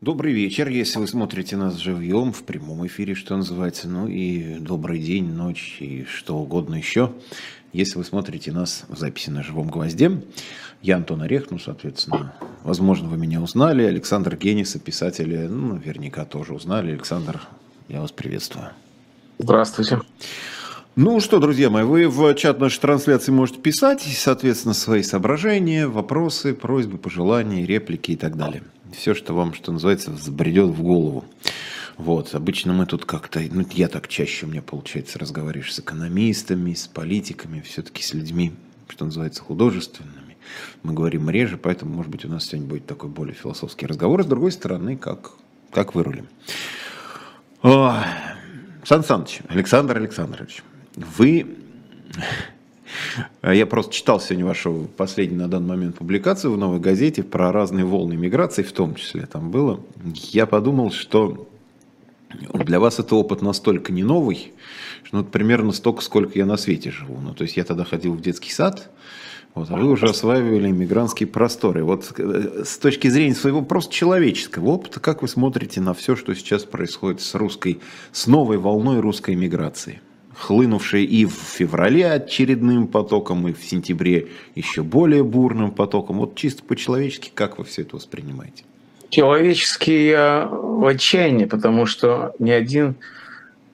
Добрый вечер, если вы смотрите нас живьем, в прямом эфире, что называется, ну и добрый день, ночь и что угодно еще, если вы смотрите нас в записи на живом гвозде. Я Антон Орех, ну, соответственно, возможно, вы меня узнали, Александр Гениса, писатель, ну, наверняка тоже узнали. Александр, я вас приветствую. Здравствуйте. Ну что, друзья мои, вы в чат нашей трансляции можете писать, соответственно, свои соображения, вопросы, просьбы, пожелания, реплики и так далее все, что вам, что называется, взбредет в голову. Вот, обычно мы тут как-то, ну, я так чаще у меня получается разговариваешь с экономистами, с политиками, все-таки с людьми, что называется, художественными. Мы говорим реже, поэтому, может быть, у нас сегодня будет такой более философский разговор. С другой стороны, как, как вырулим. Сан Саныч, Александр Александрович, вы я просто читал сегодня вашу последнюю на данный момент публикацию в «Новой газете» про разные волны миграции, в том числе там было. Я подумал, что для вас это опыт настолько не новый, что ну, примерно столько, сколько я на свете живу. Ну, то есть я тогда ходил в детский сад, вот, а вы уже осваивали иммигрантские просторы. Вот э, с точки зрения своего просто человеческого опыта, как вы смотрите на все, что сейчас происходит с русской, с новой волной русской иммиграции? Хлынувшие и в феврале очередным потоком, и в сентябре еще более бурным потоком. Вот чисто по-человечески, как вы все это воспринимаете? Человечески я в отчаянии, потому что ни один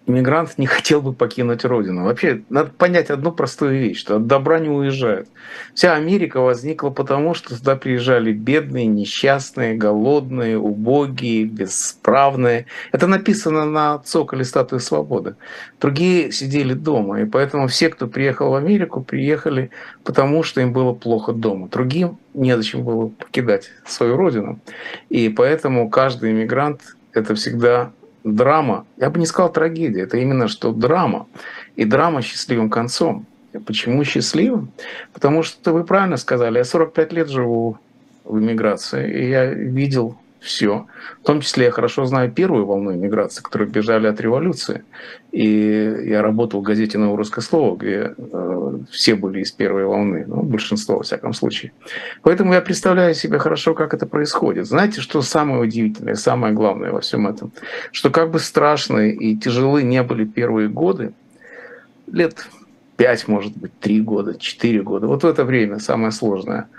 иммигрант не хотел бы покинуть родину. Вообще, надо понять одну простую вещь, что от добра не уезжают. Вся Америка возникла потому, что туда приезжали бедные, несчастные, голодные, убогие, бесправные. Это написано на цоколе статуи свободы. Другие сидели дома, и поэтому все, кто приехал в Америку, приехали потому, что им было плохо дома. Другим незачем было покидать свою родину. И поэтому каждый иммигрант — это всегда драма, я бы не сказал трагедия, это именно что драма. И драма счастливым концом. Почему счастливым? Потому что вы правильно сказали, я 45 лет живу в эмиграции, и я видел все. В том числе я хорошо знаю первую волну иммиграции, которые бежали от революции. И я работал в газете «Новое русское слово», где э, все были из первой волны, ну, большинство, во всяком случае. Поэтому я представляю себе хорошо, как это происходит. Знаете, что самое удивительное, самое главное во всем этом? Что как бы страшные и тяжелы не были первые годы, лет пять, может быть, три года, четыре года, вот в это время самое сложное –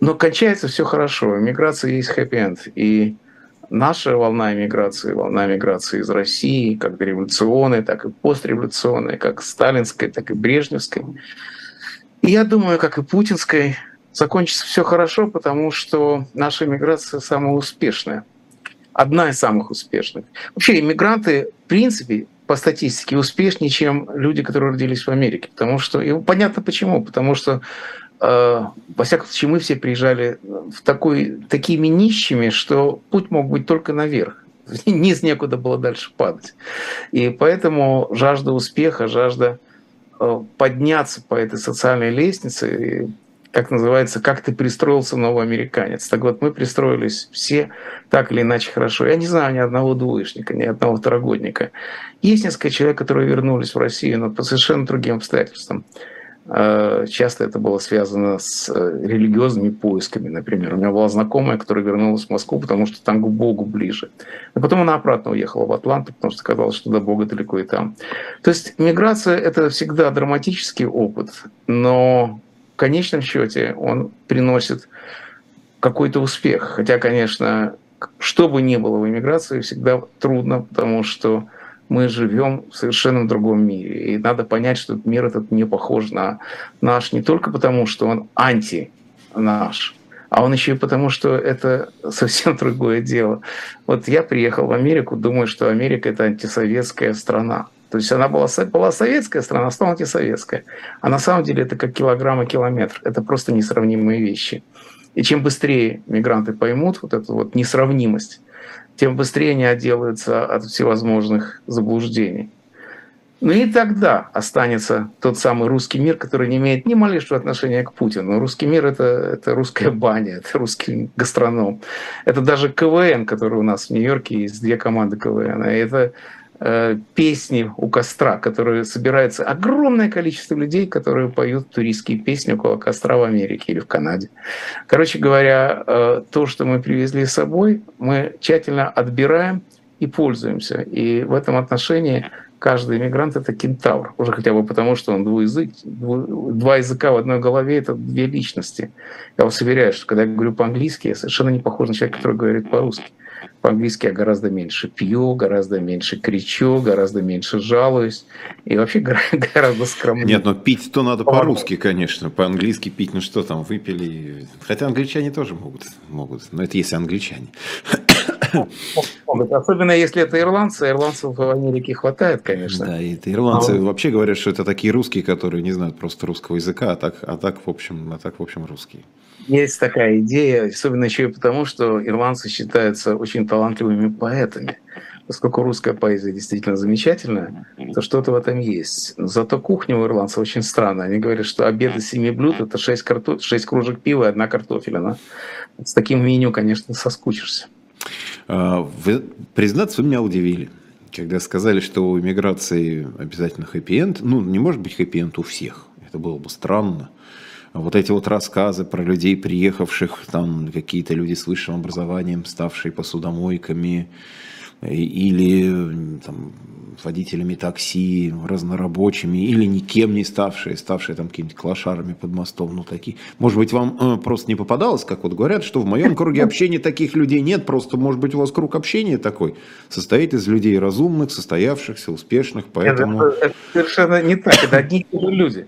но кончается все хорошо. Миграция есть хэппи-энд. И наша волна миграции, волна миграции из России, как революционной, так и постреволюционной, как сталинской, так и брежневской. И я думаю, как и путинской, закончится все хорошо, потому что наша миграция самая успешная. Одна из самых успешных. Вообще иммигранты, в принципе, по статистике успешнее, чем люди, которые родились в Америке. Потому что, и понятно почему, потому что во всяком случае, мы все приезжали в такой, такими нищими, что путь мог быть только наверх. Низ некуда было дальше падать. И поэтому жажда успеха, жажда э, подняться по этой социальной лестнице, как называется, как ты пристроился новый американец. Так вот, мы пристроились все так или иначе хорошо. Я не знаю ни одного двоечника, ни одного второгодника. Есть несколько человек, которые вернулись в Россию, но по совершенно другим обстоятельствам. Э, часто это было связано с э, религиозными поисками, например. У меня была знакомая, которая вернулась в Москву, потому что там к Богу ближе. Но потом она обратно уехала в Атланту, потому что казалось, что до Бога далеко и там. То есть миграция – это всегда драматический опыт, но в конечном счете он приносит какой-то успех. Хотя, конечно, что бы ни было в иммиграции, всегда трудно, потому что мы живем в совершенно другом мире. И надо понять, что мир этот не похож на наш не только потому, что он анти наш, а он еще и потому, что это совсем другое дело. Вот я приехал в Америку, думаю, что Америка это антисоветская страна. То есть она была, была советская страна, а стала антисоветская. А на самом деле это как килограмм и километр. Это просто несравнимые вещи. И чем быстрее мигранты поймут вот эту вот несравнимость, тем быстрее они отделаются от всевозможных заблуждений. Ну и тогда останется тот самый русский мир, который не имеет ни малейшего отношения к Путину. Русский мир это, — это русская баня, это русский гастроном. Это даже КВН, который у нас в Нью-Йорке есть две команды КВН. Это э, песни у костра, которые собирается огромное количество людей, которые поют туристские песни около костра в Америке или в Канаде. Короче говоря, э, то, что мы привезли с собой, мы тщательно отбираем и пользуемся. И в этом отношении каждый иммигрант это кентавр, уже хотя бы потому, что он двуязык, два языка в одной голове это две личности. Я вас уверяю, что когда я говорю по-английски, я совершенно не похож на человека, который говорит по-русски. По-английски я гораздо меньше пью, гораздо меньше кричу, гораздо меньше жалуюсь и вообще гораздо скромнее. Нет, но пить то надо по-русски, конечно. По-английски пить, ну что там, выпили. Хотя англичане тоже могут, могут. но это если англичане. Особенно если это ирландцы. Ирландцев в Америке хватает, конечно. Да, и ирландцы а вообще говорят, что это такие русские, которые не знают просто русского языка, а так, а так, в, общем, а так в общем, русские. Есть такая идея, особенно еще и потому, что ирландцы считаются очень талантливыми поэтами. Поскольку русская поэзия действительно замечательная, то что-то в этом есть. Зато кухня у ирландцев очень странная. Они говорят, что обед из семи блюд – это шесть, карто... шесть кружек пива и одна картофелина. С таким меню, конечно, соскучишься. А, вы, признаться, вы меня удивили. Когда сказали, что у иммиграции обязательно хэппи-энд, ну, не может быть хэппи-энд у всех. Это было бы странно вот эти вот рассказы про людей, приехавших, там какие-то люди с высшим образованием, ставшие посудомойками, или там, водителями такси, разнорабочими, или никем не ставшие, ставшие там какими-то клошарами под мостом, ну такие. Может быть, вам э, просто не попадалось, как вот говорят, что в моем круге общения таких людей нет, просто, может быть, у вас круг общения такой состоит из людей разумных, состоявшихся, успешных, поэтому... Это, это совершенно не так, это одни и те же люди.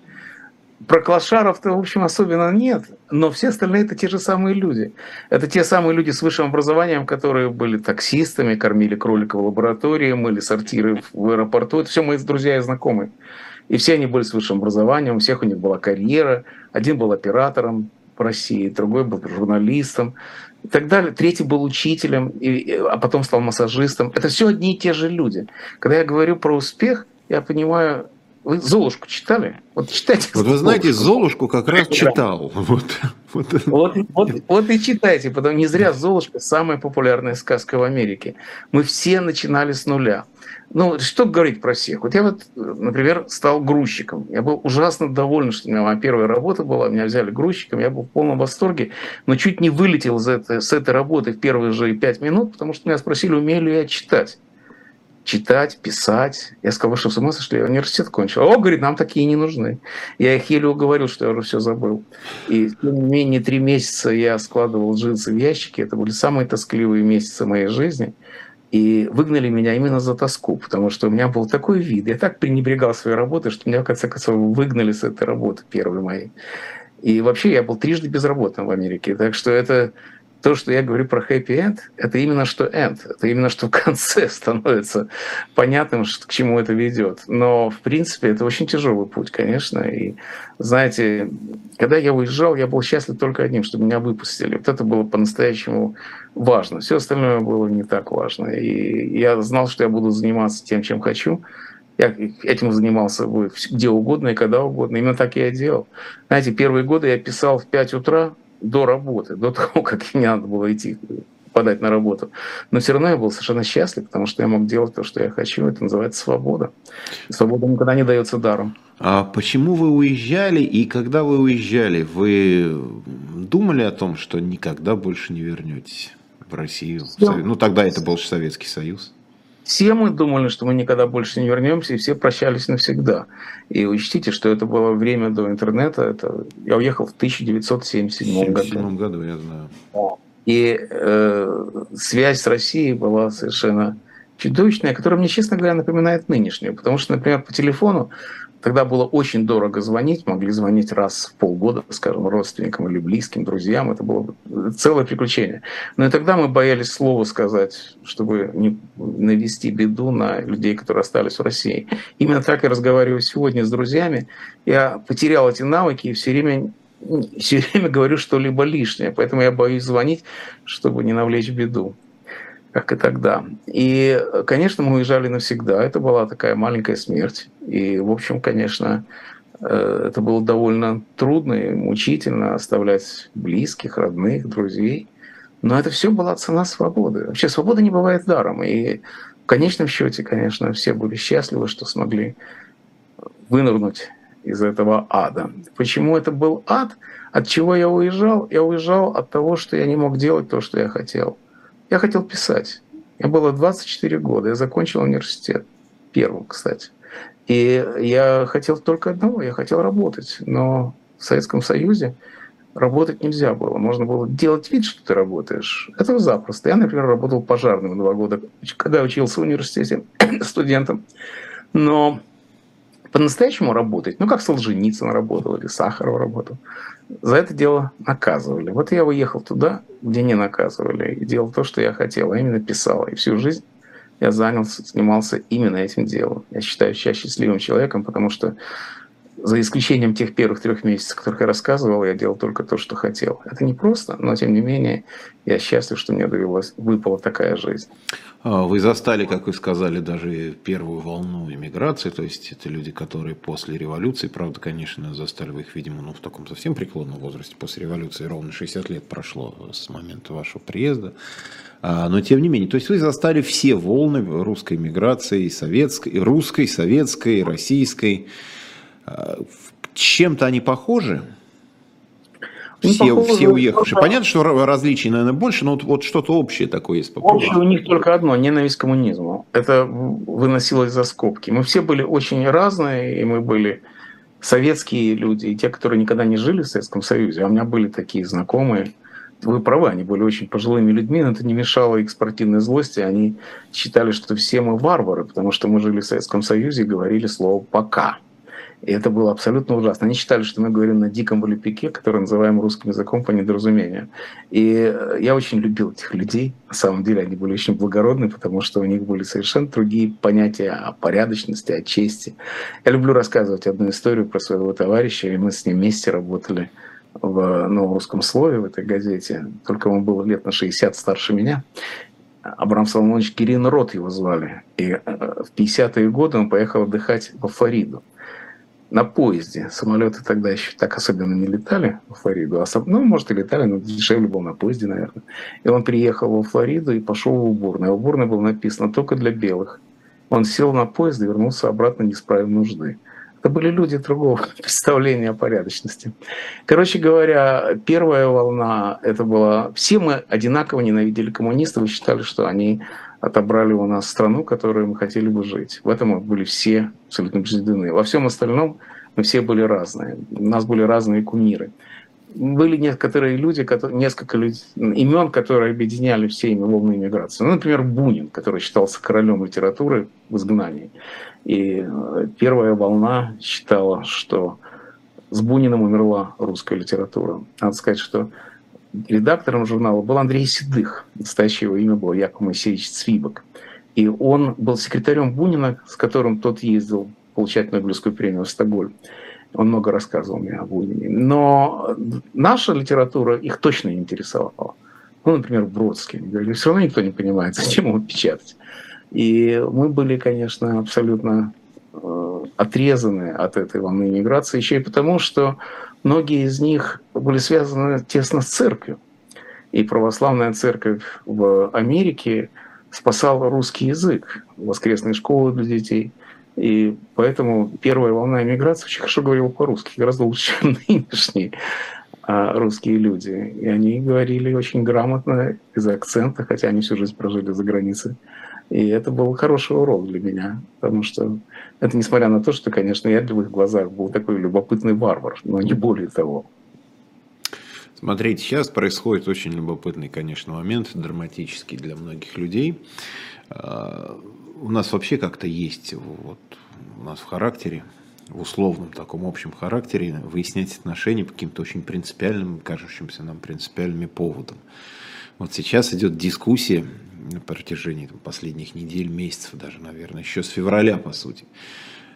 Про клашаров-то, в общем, особенно нет, но все остальные это те же самые люди. Это те самые люди с высшим образованием, которые были таксистами, кормили кролика в лаборатории, мыли сортиры в аэропорту. Это все мои друзья и знакомые. И все они были с высшим образованием, у всех у них была карьера. Один был оператором в России, другой был журналистом и так далее. Третий был учителем, и, а потом стал массажистом. Это все одни и те же люди. Когда я говорю про успех, я понимаю вы Золушку читали? Вот читайте. Вот вы знаете, Золушку как раз читал. Вот, вот. Вот, вот, вот и читайте, потому не зря Золушка самая популярная сказка в Америке. Мы все начинали с нуля. Ну, что говорить про всех? Вот я вот, например, стал грузчиком. Я был ужасно доволен, что у меня моя первая работа была, меня взяли грузчиком, я был в полном восторге, но чуть не вылетел из этой, с этой работы в первые же пять минут, потому что меня спросили, умею ли я читать читать, писать. Я сказал, что с ума сошли, я университет кончил. О, говорит, нам такие не нужны. Я их еле уговорил, что я уже все забыл. И тем не менее три месяца я складывал джинсы в ящики. Это были самые тоскливые месяцы моей жизни. И выгнали меня именно за тоску, потому что у меня был такой вид. Я так пренебрегал своей работой, что меня, в конце концов, выгнали с этой работы первой моей. И вообще я был трижды безработным в Америке. Так что это то, что я говорю про happy end, это именно что end, это именно что в конце становится понятным, что, к чему это ведет. Но, в принципе, это очень тяжелый путь, конечно. И, знаете, когда я уезжал, я был счастлив только одним, что меня выпустили. Вот это было по-настоящему важно. Все остальное было не так важно. И я знал, что я буду заниматься тем, чем хочу. Я этим занимался где угодно и когда угодно. Именно так я и делал. Знаете, первые годы я писал в 5 утра, до работы, до того, как мне надо было идти подать на работу. Но все равно я был совершенно счастлив, потому что я мог делать то, что я хочу. Это называется свобода. свобода никогда не дается даром. А почему вы уезжали и когда вы уезжали, вы думали о том, что никогда больше не вернетесь в Россию? Все. Ну тогда это был Советский Союз. Все мы думали, что мы никогда больше не вернемся, и все прощались навсегда. И учтите, что это было время до интернета. Это... Я уехал в 1977 году. В году, я знаю. И э, связь с Россией была совершенно чудовищная, которая мне, честно говоря, напоминает нынешнюю. Потому что, например, по телефону Тогда было очень дорого звонить, могли звонить раз в полгода, скажем, родственникам или близким, друзьям. Это было целое приключение. Но и тогда мы боялись слова сказать, чтобы не навести беду на людей, которые остались в России. Именно так я разговариваю сегодня с друзьями. Я потерял эти навыки и все время все время говорю что-либо лишнее, поэтому я боюсь звонить, чтобы не навлечь беду как и тогда. И, конечно, мы уезжали навсегда. Это была такая маленькая смерть. И, в общем, конечно, э, это было довольно трудно и мучительно оставлять близких, родных, друзей. Но это все была цена свободы. Вообще свобода не бывает даром. И в конечном счете, конечно, все были счастливы, что смогли вынырнуть из этого ада. Почему это был ад? От чего я уезжал? Я уезжал от того, что я не мог делать то, что я хотел. Я хотел писать. Мне было 24 года, я закончил университет. Первым, кстати. И я хотел только одного, я хотел работать. Но в Советском Союзе работать нельзя было. Можно было делать вид, что ты работаешь. Это запросто. Я, например, работал пожарным два года, когда учился в университете студентом. Но по-настоящему работать, ну, как Солженицын работал или Сахаров работал, за это дело наказывали. Вот я уехал туда, где не наказывали, и делал то, что я хотел, а именно писал. И всю жизнь я занялся, занимался именно этим делом. Я считаю себя счастливым человеком, потому что за исключением тех первых трех месяцев, о которых я рассказывал, я делал только то, что хотел. Это не просто, но тем не менее я счастлив, что мне довелось, выпала такая жизнь. А, вы застали, как вы сказали, даже первую волну иммиграции, то есть это люди, которые после революции, правда, конечно, застали вы их, видимо, ну, в таком совсем преклонном возрасте, после революции ровно 60 лет прошло с момента вашего приезда. А, но тем не менее, то есть вы застали все волны русской миграции, советской, русской, советской, российской, чем-то они похожи? Все, ну, похоже, все уехавшие. Только... Понятно, что различий, наверное, больше, но вот, вот что-то общее такое есть. Общее у них только одно – ненависть к коммунизму. Это выносилось за скобки. Мы все были очень разные, и мы были советские люди, и те, которые никогда не жили в Советском Союзе. А у меня были такие знакомые, вы правы, они были очень пожилыми людьми, но это не мешало их спортивной злости. Они считали, что все мы варвары, потому что мы жили в Советском Союзе и говорили слово «пока». И это было абсолютно ужасно. Они считали, что мы говорим на диком валюпике, который называем русским языком по недоразумению. И э, я очень любил этих людей. На самом деле они были очень благородны, потому что у них были совершенно другие понятия о порядочности, о чести. Я люблю рассказывать одну историю про своего товарища, и мы с ним вместе работали в новом русском слове в этой газете. Только ему было лет на 60 старше меня. Абрам Соломонович Кирин Рот его звали. И э, в 50-е годы он поехал отдыхать во Флориду на поезде. Самолеты тогда еще так особенно не летали в Флориду. А, ну, может, и летали, но дешевле был на поезде, наверное. И он приехал во Флориду и пошел в уборную. А в уборной было написано «только для белых». Он сел на поезд и вернулся обратно, не справив нужды. Это были люди другого представления о порядочности. Короче говоря, первая волна, это была... Все мы одинаково ненавидели коммунистов и считали, что они отобрали у нас страну, в которой мы хотели бы жить. В этом мы были все абсолютно убеждены. Во всем остальном мы все были разные. У нас были разные кумиры. Были некоторые люди, несколько людей, имен, которые объединяли все ими волны иммиграции. Ну, например, Бунин, который считался королем литературы в изгнании. И э, первая волна считала, что с Буниным умерла русская литература. Надо сказать, что редактором журнала был Андрей Седых. Настоящее его имя было Яков Моисеевич Цвибок. И он был секретарем Бунина, с которым тот ездил получать Нобелевскую премию в Стокгольм. Он много рассказывал мне о Бунине. Но наша литература их точно не интересовала. Ну, например, Бродский. Говорили, все равно никто не понимает, зачем его печатать. И мы были, конечно, абсолютно э, отрезаны от этой волны миграции, еще и потому, что многие из них были связаны тесно с церковью. И православная церковь в Америке спасала русский язык, воскресные школы для детей. И поэтому первая волна иммиграции очень хорошо говорила по-русски, гораздо лучше, чем нынешние а, русские люди. И они говорили очень грамотно, без акцента, хотя они всю жизнь прожили за границей. И это был хороший урок для меня, потому что это несмотря на то, что, конечно, я в их глазах был такой любопытный варвар, но не более того. Смотрите, сейчас происходит очень любопытный, конечно, момент, драматический для многих людей. А, у нас вообще как-то есть, вот, у нас в характере, в условном таком общем характере, выяснять отношения по каким-то очень принципиальным, кажущимся нам принципиальными поводам. Вот сейчас идет дискуссия на протяжении там, последних недель, месяцев даже, наверное, еще с февраля, по сути.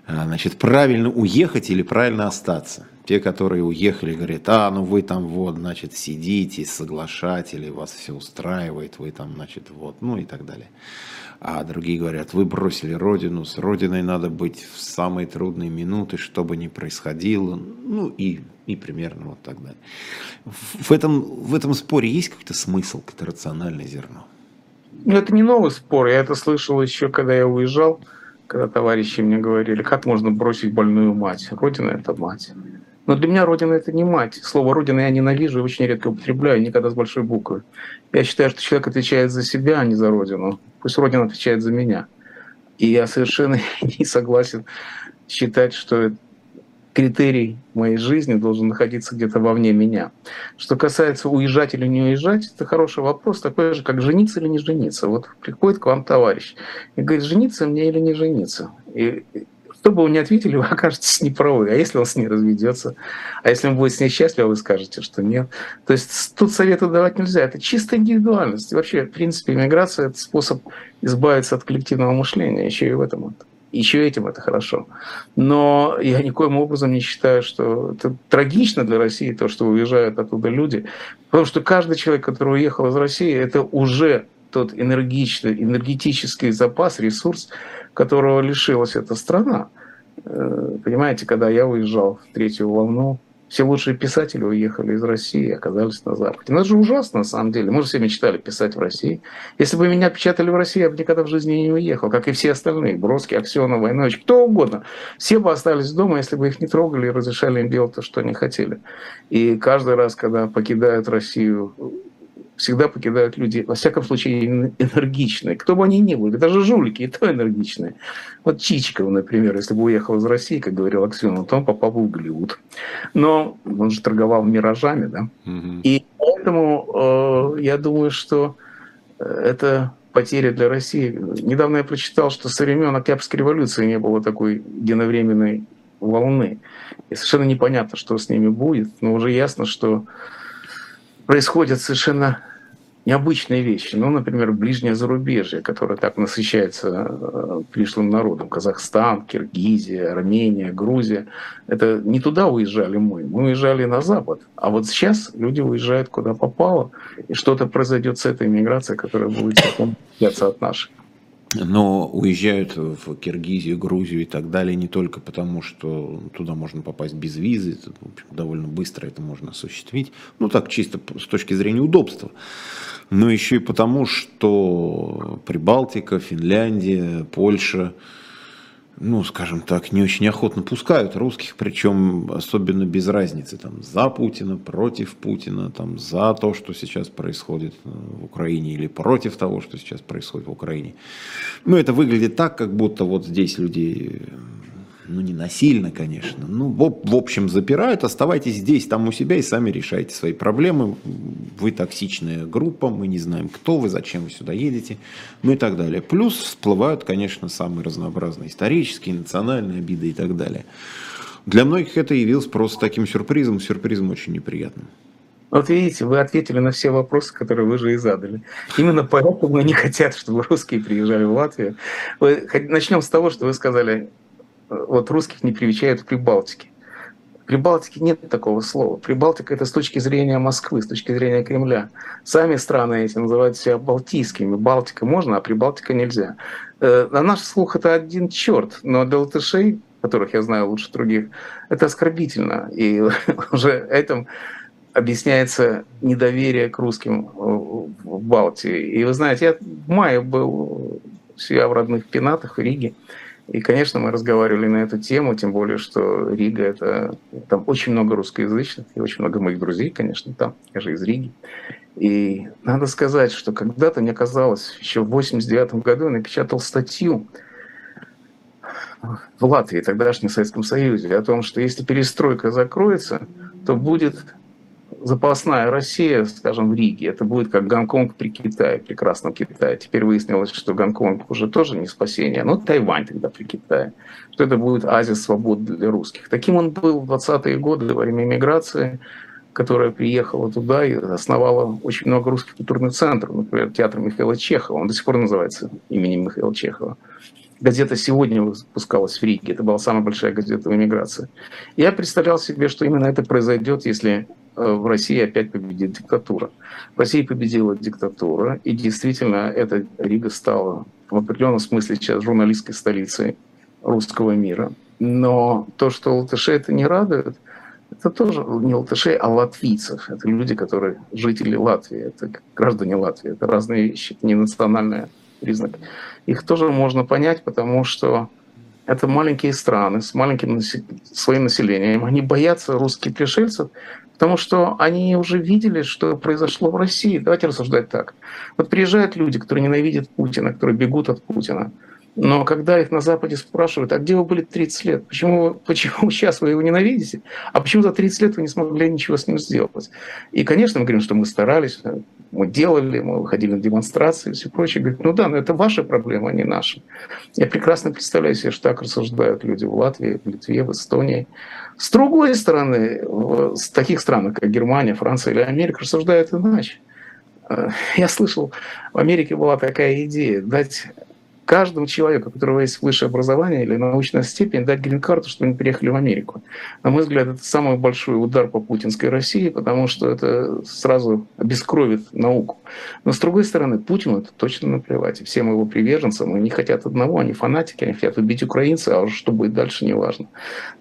А, значит, правильно уехать или правильно остаться? Те, которые уехали, говорят, а, ну вы там вот, значит, сидите, соглашатели, вас все устраивает, вы там, значит, вот, ну и так далее. А другие говорят, вы бросили родину, с родиной надо быть в самые трудные минуты, что бы ни происходило, ну и, и примерно вот так далее. В этом, в этом споре есть какой-то смысл, какое-то рациональное зерно? Ну, это не новый спор. Я это слышал еще, когда я уезжал, когда товарищи мне говорили, как можно бросить больную мать. Родина – это мать. Но для меня Родина – это не мать. Слово «Родина» я ненавижу и очень редко употребляю, никогда с большой буквы. Я считаю, что человек отвечает за себя, а не за Родину. Пусть Родина отвечает за меня. И я совершенно не согласен считать, что критерий моей жизни должен находиться где-то вовне меня. Что касается уезжать или не уезжать, это хороший вопрос, такой же, как жениться или не жениться. Вот приходит к вам товарищ и говорит, жениться мне или не жениться. И что бы вы ни ответили, вы окажетесь неправы. А если он с ней разведется? А если он будет с ней счастлив, вы скажете, что нет? То есть тут советы давать нельзя. Это чисто индивидуальность. И вообще, в принципе, иммиграция – это способ избавиться от коллективного мышления. Еще и в этом это еще этим это хорошо. Но я никоим образом не считаю, что это трагично для России, то, что уезжают оттуда люди. Потому что каждый человек, который уехал из России, это уже тот энергичный, энергетический запас, ресурс, которого лишилась эта страна. Э, понимаете, когда я уезжал в третью волну, все лучшие писатели уехали из России и оказались на Западе. Ну, это же ужасно, на самом деле. Мы же все мечтали писать в России. Если бы меня печатали в России, я бы никогда в жизни не уехал, как и все остальные. Бродский, Аксенов, Войнович, кто угодно. Все бы остались дома, если бы их не трогали и разрешали им делать то, что они хотели. И каждый раз, когда покидают Россию всегда покидают люди, во всяком случае, энергичные. Кто бы они ни были, даже жулики, и то энергичные. Вот Чичиков, например, если бы уехал из России, как говорил Аксенов, то он попал в Голливуд. Но он же торговал миражами, да. Угу. И поэтому э, я думаю, что это потеря для России. Недавно я прочитал, что со времен Октябрьской революции не было такой единовременной волны. И совершенно непонятно, что с ними будет, но уже ясно, что происходят совершенно необычные вещи. Ну, например, ближнее зарубежье, которое так насыщается э, пришлым народом. Казахстан, Киргизия, Армения, Грузия. Это не туда уезжали мы, мы уезжали на Запад. А вот сейчас люди уезжают куда попало, и что-то произойдет с этой миграцией, которая будет отличаться от нашей. Но уезжают в Киргизию, Грузию и так далее не только потому, что туда можно попасть без визы, это, в общем, довольно быстро это можно осуществить, ну так чисто с точки зрения удобства, но еще и потому, что Прибалтика, Финляндия, Польша, ну, скажем так, не очень охотно пускают русских, причем особенно без разницы, там, за Путина, против Путина, там, за то, что сейчас происходит в Украине, или против того, что сейчас происходит в Украине. Ну, это выглядит так, как будто вот здесь люди ну не насильно, конечно, ну в, в общем запирают, оставайтесь здесь, там у себя и сами решайте свои проблемы. Вы токсичная группа, мы не знаем, кто вы, зачем вы сюда едете, ну и так далее. Плюс всплывают, конечно, самые разнообразные исторические, национальные обиды и так далее. Для многих это явилось просто таким сюрпризом, сюрпризом очень неприятным. Вот видите, вы ответили на все вопросы, которые вы же и задали. Именно поэтому они хотят, чтобы русские приезжали в Латвию. Начнем с того, что вы сказали, вот русских не привечают в Прибалтике. В Прибалтике нет такого слова. Прибалтика это с точки зрения Москвы, с точки зрения Кремля. Сами страны эти называют себя балтийскими. Балтика можно, а Прибалтика нельзя. Э, на наш слух это один черт, но для латышей, которых я знаю лучше других, это оскорбительно. И уже этим объясняется недоверие к русским в Балтии. И вы знаете, я в мае был себя в родных Пенатах в Риге. И, конечно, мы разговаривали на эту тему, тем более, что Рига – это… Там очень много русскоязычных, и очень много моих друзей, конечно, там, я же из Риги. И надо сказать, что когда-то мне казалось, еще в 89 году я напечатал статью в Латвии, тогдашнем Советском Союзе, о том, что если перестройка закроется, то будет запасная Россия, скажем, в Риге, это будет как Гонконг при Китае, прекрасном Китае. Теперь выяснилось, что Гонконг уже тоже не спасение, но Тайвань тогда при Китае, что это будет Азия свободы для русских. Таким он был в 20-е годы во время миграции, которая приехала туда и основала очень много русских культурных центров, например, театр Михаила Чехова, он до сих пор называется именем Михаила Чехова. Газета «Сегодня» выпускалась в Риге. Это была самая большая газета в эмиграции. Я представлял себе, что именно это произойдет, если в России опять победит диктатура. В России победила диктатура, и действительно эта Рига стала в определенном смысле сейчас журналистской столицей русского мира. Но то, что латыши это не радует, это тоже не латышей, а латвийцев. Это люди, которые жители Латвии, это граждане Латвии. Это разные вещи, это не национальный признак. Их тоже можно понять, потому что это маленькие страны с маленьким своим населением. Они боятся русских пришельцев, потому что они уже видели, что произошло в России. Давайте рассуждать так. Вот приезжают люди, которые ненавидят Путина, которые бегут от Путина. Но когда их на Западе спрашивают, а где вы были 30 лет? Почему, почему сейчас вы его ненавидите? А почему за 30 лет вы не смогли ничего с ним сделать? И, конечно, мы говорим, что мы старались, мы делали, мы выходили на демонстрации и все прочее. Говорит, ну да, но это ваша проблема, а не наша. Я прекрасно представляю себе, что так рассуждают люди в Латвии, в Литве, в Эстонии. С другой стороны, в таких странах, как Германия, Франция или Америка, рассуждают иначе. Э, я слышал, в Америке была такая идея дать каждому человеку, у которого есть высшее образование или научная степень, дать грин-карту, чтобы они приехали в Америку. На мой взгляд, это самый большой удар по путинской России, потому что это сразу обескровит науку. Но с другой стороны, Путину это точно наплевать. И всем его приверженцам, они хотят одного, они фанатики, они хотят убить украинцев, а что будет дальше, не важно.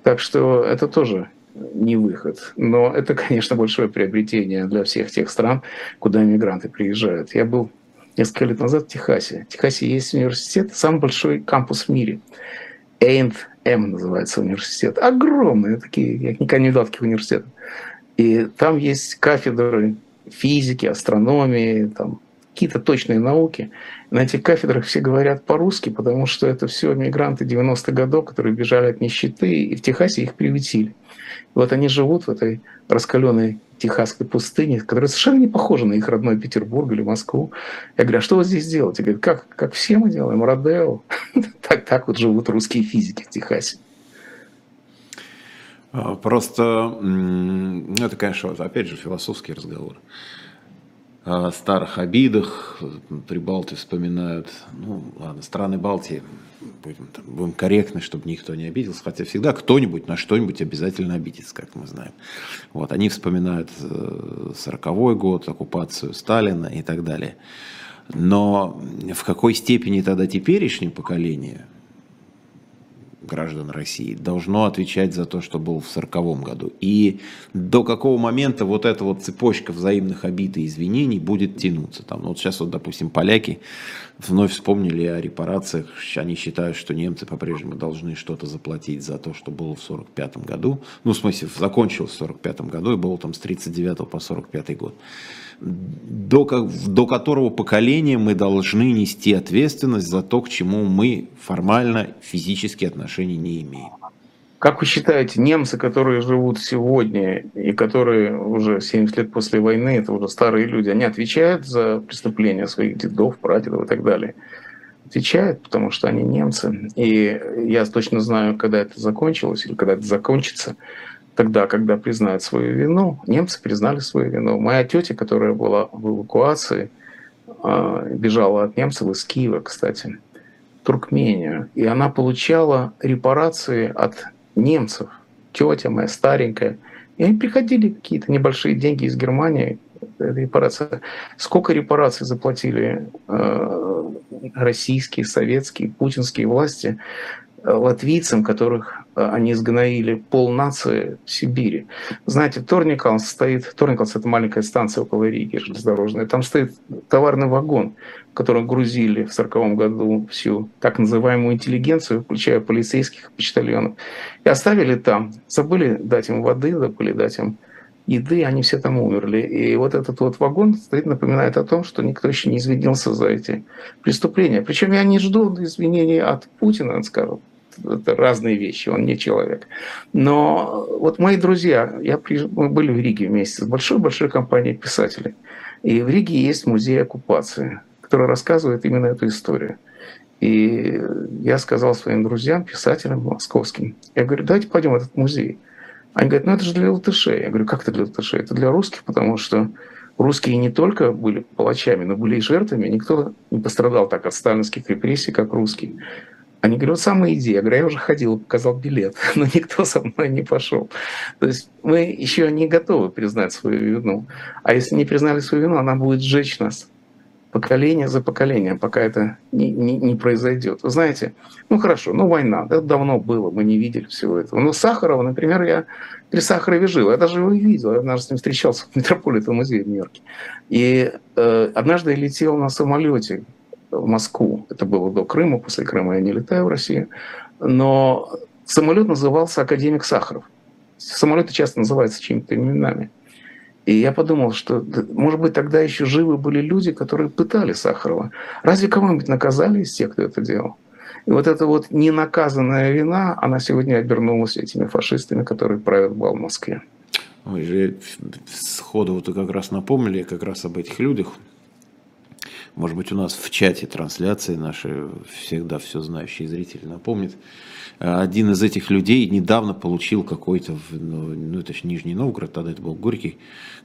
Так что это тоже не выход. Но это, конечно, большое приобретение для всех тех стран, куда иммигранты приезжают. Я был несколько лет назад в Техасе. В Техасе есть университет, самый большой кампус в мире. A&M называется университет. Огромные такие, я никогда не видал таких университетов. И там есть кафедры физики, астрономии, там какие-то точные науки. На этих кафедрах все говорят по-русски, потому что это все мигранты 90-х годов, которые бежали от нищеты, и в Техасе их приютили. Вот они живут в этой раскаленной техасской пустыне, которая совершенно не похожа на их родной Петербург или Москву. Я говорю, а что вы здесь делаете? Говорят, как, как все мы делаем, Родео. так, так вот живут русские физики в Техасе. А, просто, ну, это, конечно, опять же, философский разговор о старых обидах, Прибалты вспоминают, ну ладно, страны Балтии, будем, там, будем корректны, чтобы никто не обиделся, хотя всегда кто-нибудь на что-нибудь обязательно обидится, как мы знаем. Вот, они вспоминают 40-й э, год, оккупацию Сталина и так далее. Но в какой степени тогда теперешнее поколение граждан России должно отвечать за то, что было в 1940 году. И до какого момента вот эта вот цепочка взаимных обид и извинений будет тянуться. Там, ну вот сейчас вот, допустим, поляки вновь вспомнили о репарациях. Они считают, что немцы по-прежнему должны что-то заплатить за то, что было в 1945 году. Ну, в смысле, закончилось в 1945 году и было там с 1939 по 1945 год до, до которого поколения мы должны нести ответственность за то, к чему мы формально физически отношения не имеем. Как вы считаете, немцы, которые живут сегодня и которые уже 70 лет после войны, это уже старые люди, они отвечают за преступления своих дедов, прадедов и так далее? Отвечают, потому что они немцы. И я точно знаю, когда это закончилось или когда это закончится тогда, когда признают свою вину, немцы признали свою вину. Моя тетя, которая была в эвакуации, а, бежала от немцев из Киева, кстати, в Туркмению, и она получала репарации от немцев. Тетя моя старенькая. И они приходили какие-то небольшие деньги из Германии, репарация. Сколько репараций заплатили э, российские, советские, путинские власти латвийцам, которых э, они изгноили пол нации Сибири. Знаете, Торникалс стоит, Торникалс это маленькая станция около Риги железнодорожная, там стоит товарный вагон, в котором грузили в 1940 году всю так называемую интеллигенцию, включая полицейских почтальонов, и оставили там, забыли дать им воды, забыли дать им еды, они все там умерли. И вот этот вот вагон стоит, напоминает о том, что никто еще не извинился за эти преступления. Причем я не жду извинений от Путина, скажем, это разные вещи, он не человек. Но вот мои друзья, я, мы были в Риге вместе с большой-большой компанией писателей. И в Риге есть музей оккупации, который рассказывает именно эту историю. И я сказал своим друзьям, писателям московским, я говорю, давайте пойдем в этот музей. Они говорят, ну это же для латышей. Я говорю, как это для латышей? Это для русских, потому что русские не только были палачами, но были и жертвами. Никто не пострадал так от сталинских репрессий, как русские. Они говорят, самая идея. Я говорю, я уже ходил, показал билет, но никто со мной не пошел. То есть мы еще не готовы признать свою вину. А если не признали свою вину, она будет сжечь нас. поколение за поколением, пока это не, не, не произойдет. Вы знаете, ну хорошо, ну война, это давно было, мы не видели всего этого. Но Сахарова, например, я при Сахарове жил, я даже его видел, я однажды с ним встречался в Метрополитен музее в Нью-Йорке. И э, однажды я летел на самолете в Москву, это было до Крыма, после Крыма я не летаю в Россию, но самолет назывался «Академик Сахаров». Самолеты часто называются чьими-то именами. И я подумал, что, может быть, тогда еще живы были люди, которые пытали Сахарова. Разве кого-нибудь наказали из тех, кто это делал? И вот эта вот ненаказанная вина, она сегодня обернулась этими фашистами, которые правят бал в Москве. Ой, же сходу вот как раз напомнили как раз об этих людях. Может быть, у нас в чате трансляции наши всегда все знающие зрители напомнят. Один из этих людей недавно получил какой-то, ну, ну это же Нижний Новгород, тогда это был Горький,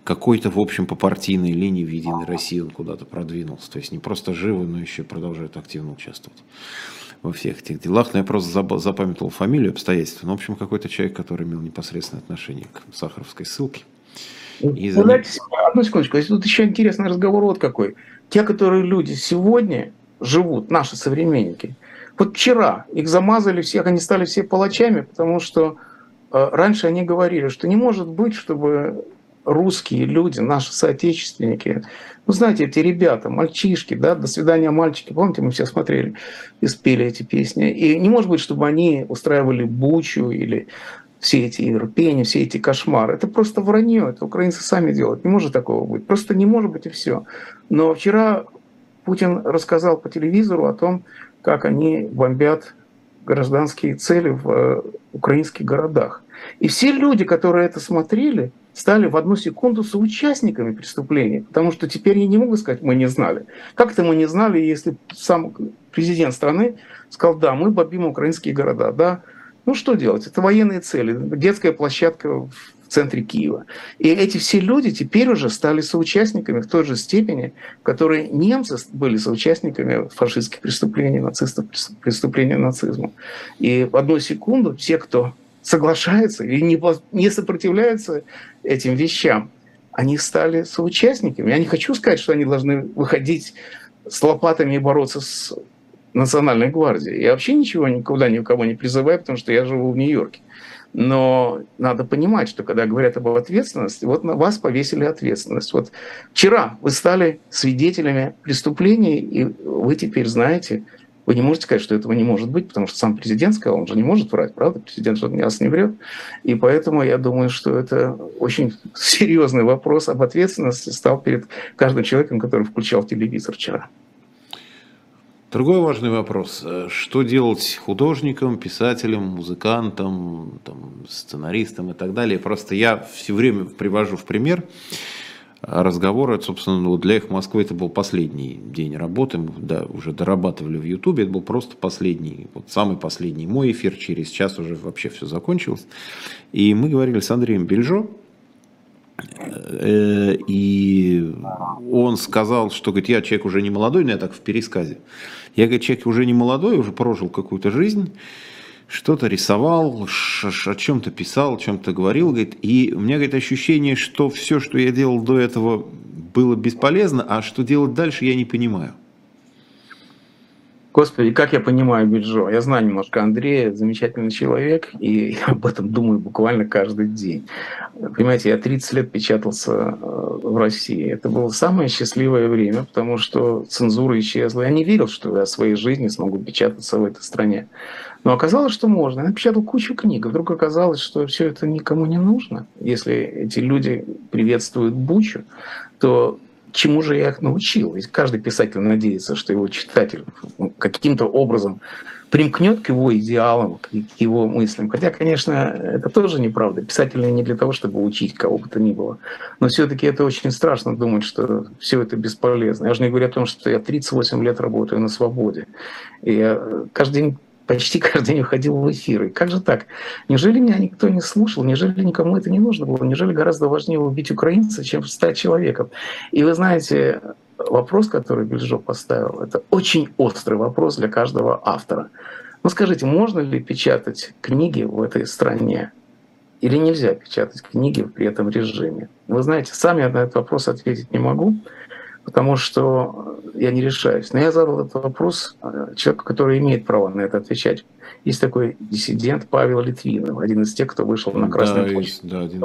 какой-то, в общем, по партийной линии в Единой России он куда-то продвинулся. То есть не просто живы, но еще продолжает активно участвовать во всех этих делах. Но я просто запамятовал фамилию, обстоятельства. Ну, в общем, какой-то человек, который имел непосредственное отношение к Сахаровской ссылке. И за... Знаете, одну секундочку, если тут еще интересный разговор вот какой. Те, которые люди сегодня живут, наши современники, вот вчера их замазали всех, они стали все палачами, потому что э, раньше они говорили, что не может быть, чтобы русские люди, наши соотечественники, ну, знаете, эти ребята, мальчишки, да, «До свидания, мальчики», помните, мы все смотрели и спели эти песни. И не может быть, чтобы они устраивали бучу или все эти европейни, все эти кошмары. Это просто вранье, это украинцы сами делают. Не может такого быть. Просто не может быть и все. Но вчера Путин рассказал по телевизору о том, как они бомбят гражданские цели в э, украинских городах. И все люди, которые это смотрели, стали в одну секунду соучастниками преступления, потому что теперь я не могу сказать, мы не знали. Как это мы не знали, если сам президент страны сказал, да, мы бомбим украинские города, да, ну что делать? Это военные цели, детская площадка в центре Киева. И эти все люди теперь уже стали соучастниками в той же степени, в которой немцы были соучастниками фашистских преступлений, нацистов, преступлений нацизма. И в одну секунду все, кто соглашается и не, сопротивляется этим вещам, они стали соучастниками. Я не хочу сказать, что они должны выходить с лопатами и бороться с национальной гвардией. Я вообще ничего никуда никого не призываю, потому что я живу в Нью-Йорке. Но надо понимать, что когда говорят об ответственности, вот на вас повесили ответственность. Вот вчера вы стали свидетелями преступлений, и вы теперь знаете, вы не можете сказать, что этого не может быть, потому что сам президент сказал, он же не может врать, правда? Президент же нас не врет. И поэтому я думаю, что это очень серьезный вопрос об ответственности стал перед каждым человеком, который включал телевизор вчера. Другой важный вопрос. Что делать художникам, писателям, музыкантам, там, сценаристам и так далее? Просто я все время привожу в пример разговоры, собственно, ну, для их Москвы это был последний день работы, мы да, уже дорабатывали в Ютубе, это был просто последний, вот самый последний мой эфир, через час уже вообще все закончилось. И мы говорили с Андреем Бельжо, Э, и он сказал, что говорит, я человек уже не молодой, но я так в пересказе. Я, говорит, человек уже не молодой, уже прожил какую-то жизнь, что-то рисовал, о чем-то писал, о чем-то говорил, говорит, и у меня, говорит, ощущение, что все, что я делал до этого, было бесполезно, а что делать дальше, я не понимаю. Господи, как я понимаю Биджо? Я знаю немножко Андрея, замечательный человек, и я об этом думаю буквально каждый день. Понимаете, я 30 лет печатался э, в России. Это было самое счастливое время, потому что цензура исчезла. Я не верил, что я своей жизни смогу печататься в этой стране. Но оказалось, что можно. Я напечатал кучу книг. Вдруг оказалось, что все это никому не нужно. Если эти люди приветствуют Бучу, то чему же я их научил? Ведь каждый писатель надеется, что его читатель каким-то образом примкнет к его идеалам, к его мыслям. Хотя, конечно, это тоже неправда. Писатели не для того, чтобы учить кого бы то ни было. Но все-таки это очень страшно думать, что все это бесполезно. Я же не говорю о том, что я 38 лет работаю на свободе. И я каждый день почти каждый день уходил в эфир. И как же так? Неужели меня никто не слушал? Неужели никому это не нужно было? Неужели гораздо важнее убить украинца, чем стать человеком? И вы знаете, вопрос, который Бельжо поставил, это очень острый вопрос для каждого автора. Ну скажите, можно ли печатать книги в этой стране? Или нельзя печатать книги при этом режиме? Вы знаете, сам я на этот вопрос ответить не могу. Потому что я не решаюсь. Но я задал этот вопрос э, человеку, который имеет право на это отвечать. Есть такой диссидент Павел Литвинов, один из тех, кто вышел на Красную да, площадь. Да, один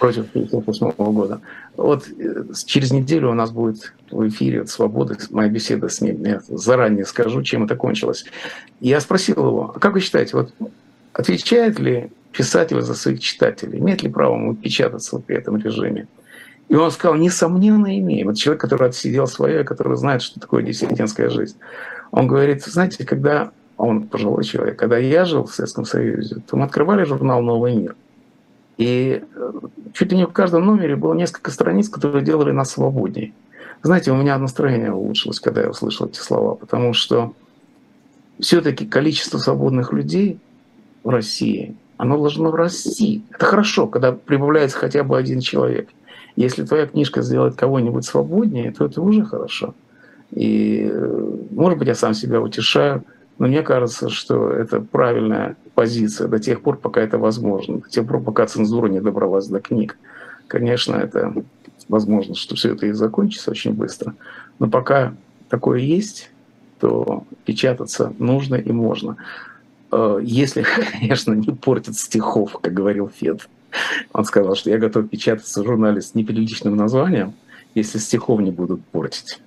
против 1958 года. Вот э, через неделю у нас будет в эфире «Свобода», моя беседа с ним. Я заранее скажу, чем это кончилось. Я спросил его, а как вы считаете, вот отвечает ли писатель за своих читателей? Имеет ли право ему печататься при этом режиме? И он сказал, несомненно, имеем. Это человек, который отсидел свое, который знает, что такое диссидентская жизнь. Он говорит, знаете, когда он пожилой человек, когда я жил в Советском Союзе, то мы открывали журнал «Новый мир». И э, чуть ли не в каждом номере было несколько страниц, которые делали нас свободнее. Знаете, у меня настроение улучшилось, когда я услышал эти слова, потому что все-таки количество свободных людей в России, оно должно расти. Это хорошо, когда прибавляется хотя бы один человек. Если твоя книжка сделает кого-нибудь свободнее, то это уже хорошо. И, э, может быть, я сам себя утешаю, но мне кажется, что это правильная позиция до тех пор, пока это возможно, до тех пор, пока цензура не добралась до книг. Конечно, это возможно, что все это и закончится очень быстро. Но пока такое есть, то печататься нужно и можно. Э, если, конечно, не портит стихов, как говорил Фед. Он сказал, что я готов печататься в журнале с неприличным названием, если стихов не будут портить.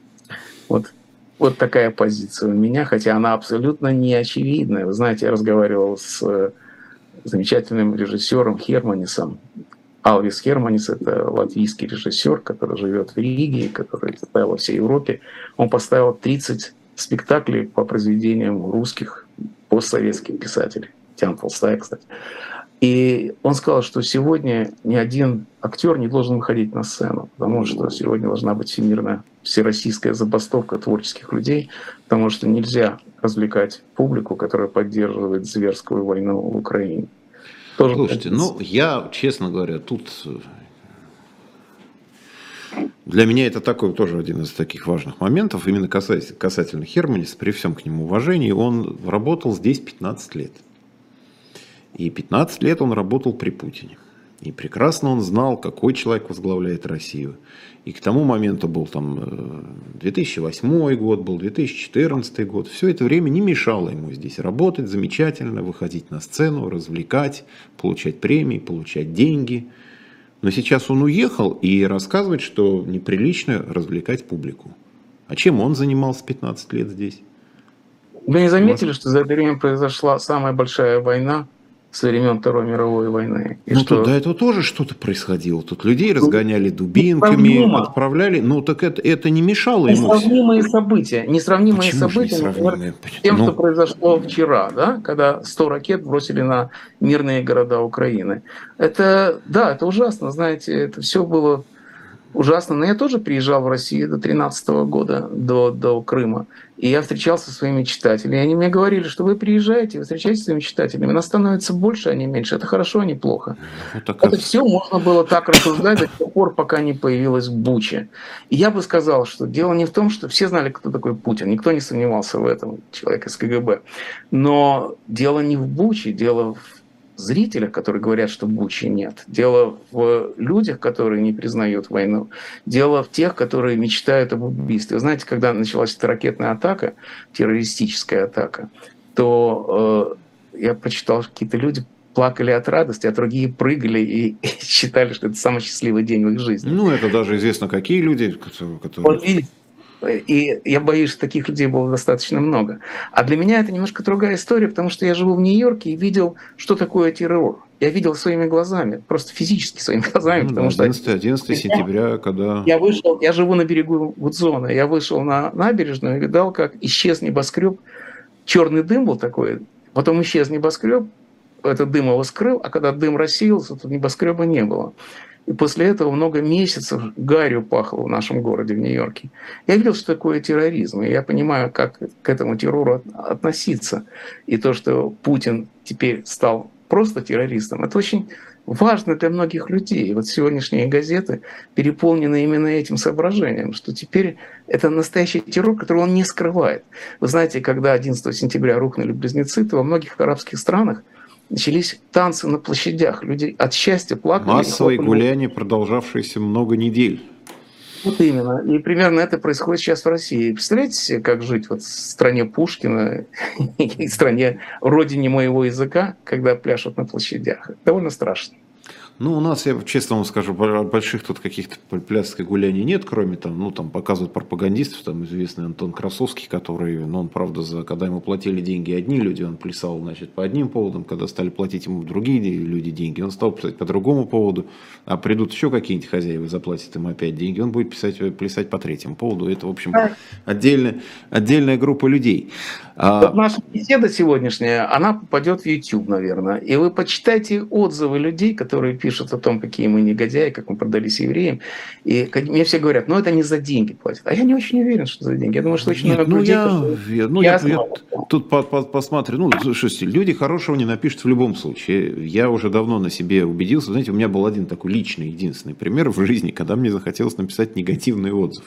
Вот вот такая позиция у меня, хотя она абсолютно не очевидная. Вы знаете, я разговаривал с э, замечательным режиссером Херманисом. Алвис Херманис – это латвийский режиссер, который живет в Риге, который ставил во всей Европе. Он поставил 30 спектаклей по произведениям русских постсоветских писателей. Тян Толстая, кстати. И он сказал, что сегодня ни один актер не должен выходить на сцену, потому что сегодня должна быть всемирная, всероссийская забастовка творческих людей, потому что нельзя развлекать публику, которая поддерживает зверскую войну в Украине. Тоже Слушайте, ну я, честно говоря, тут для меня это такой тоже один из таких важных моментов, именно касательно, касательно Херманиса, при всем к нему уважении, он работал здесь 15 лет. И 15 лет он работал при Путине. И прекрасно он знал, какой человек возглавляет Россию. И к тому моменту был там 2008 э, год, был 2014 год. Все это время не мешало ему здесь работать замечательно, выходить на сцену, развлекать, получать премии, получать деньги. Но сейчас он уехал и рассказывает, что неприлично развлекать публику. А чем он занимался 15 лет здесь? Вы не заметили, что за это время произошла самая большая война со времен Второй мировой войны. И ну, что... тут до этого тоже что-то происходило. Тут людей ну, разгоняли дубинками, отправляли. Ну, так это, это не мешало ему... Несравнимые события. Несравнимые Почему события, например, с тем, ну... что произошло вчера, да, когда 100 ракет бросили на мирные города Украины. Это, да, это ужасно, знаете, это все было ужасно. Но я тоже приезжал в Россию до 2013 года, до, до Крыма. И я встречался со своими читателями. И они мне говорили, что вы приезжаете, вы встречаетесь с своими читателями. Нас становится больше, а не меньше. Это хорошо, а не плохо. Ну, так это все можно было так рассуждать до тех пор, пока не появилась Буча. И я бы сказал, что дело не в том, что все знали, кто такой Путин. Никто не сомневался в этом, человек из КГБ. Но дело не в Буче, дело в зрителях, которые говорят, что Бучи нет. Дело в людях, которые не признают войну. Дело в тех, которые мечтают об убийстве. знаете, когда началась эта ракетная атака, террористическая атака, то э, я прочитал, какие-то люди плакали от радости, а другие прыгали и, и считали, что это самый счастливый день в их жизни. Ну, это даже известно, какие люди, которые... Вот видите, и я боюсь, что таких людей было достаточно много. А для меня это немножко другая история, потому что я живу в Нью-Йорке и видел, что такое террор. Я видел своими глазами, просто физически своими глазами. Ну, потому 11, что 11 сентября, когда... Я вышел, я живу на берегу Гудзона, я вышел на набережную и видал, как исчез небоскреб. Черный дым был такой, потом исчез небоскреб, этот дым его скрыл, а когда дым рассеялся, то небоскреба не было. И после этого много месяцев гарью пахло в нашем городе, в Нью-Йорке. Я видел, что такое терроризм, и я понимаю, как к этому террору относиться. И то, что Путин теперь стал просто террористом, это очень важно для многих людей. Вот сегодняшние газеты переполнены именно этим соображением, что теперь это настоящий террор, который он не скрывает. Вы знаете, когда 11 сентября рухнули близнецы, то во многих арабских странах начались танцы на площадях. Люди от счастья плакали. Массовые гуляния, продолжавшиеся много недель. Вот именно. И примерно это происходит сейчас в России. Представляете, как жить вот в стране Пушкина и в стране родине моего языка, когда пляшут на площадях? Довольно страшно. Ну, у нас, я честно вам скажу, больших тут каких-то плясок гуляний нет, кроме там, ну, там показывают пропагандистов, там известный Антон Красовский, который, ну, он, правда, за, когда ему платили деньги одни люди, он плясал, значит, по одним поводам, когда стали платить ему другие люди деньги, он стал писать по другому поводу, а придут еще какие-нибудь хозяева, заплатят ему опять деньги, он будет писать, плясать по третьему поводу. Это, в общем, отдельная, отдельная группа людей. А... Вот наша беседа сегодняшняя, она попадет в YouTube, наверное, и вы почитайте отзывы людей, которые пишут о том, какие мы негодяи, как мы продались евреям. И мне все говорят, ну это не за деньги платят. А я не очень уверен, что за деньги. Я думаю, что очень Нет, много ну, людей, я, я, ну, я, я, тут по, по, посмотрю. Ну, слушайте, люди хорошего не напишут в любом случае. Я уже давно на себе убедился. Знаете, у меня был один такой личный, единственный пример в жизни, когда мне захотелось написать негативный отзыв.